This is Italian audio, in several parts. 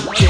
쉽지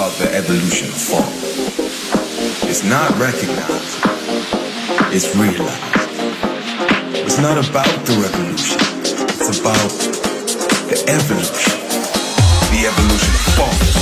about the evolution of form. It's not recognized, it's realized. It's not about the revolution, it's about the evolution, the evolution of form.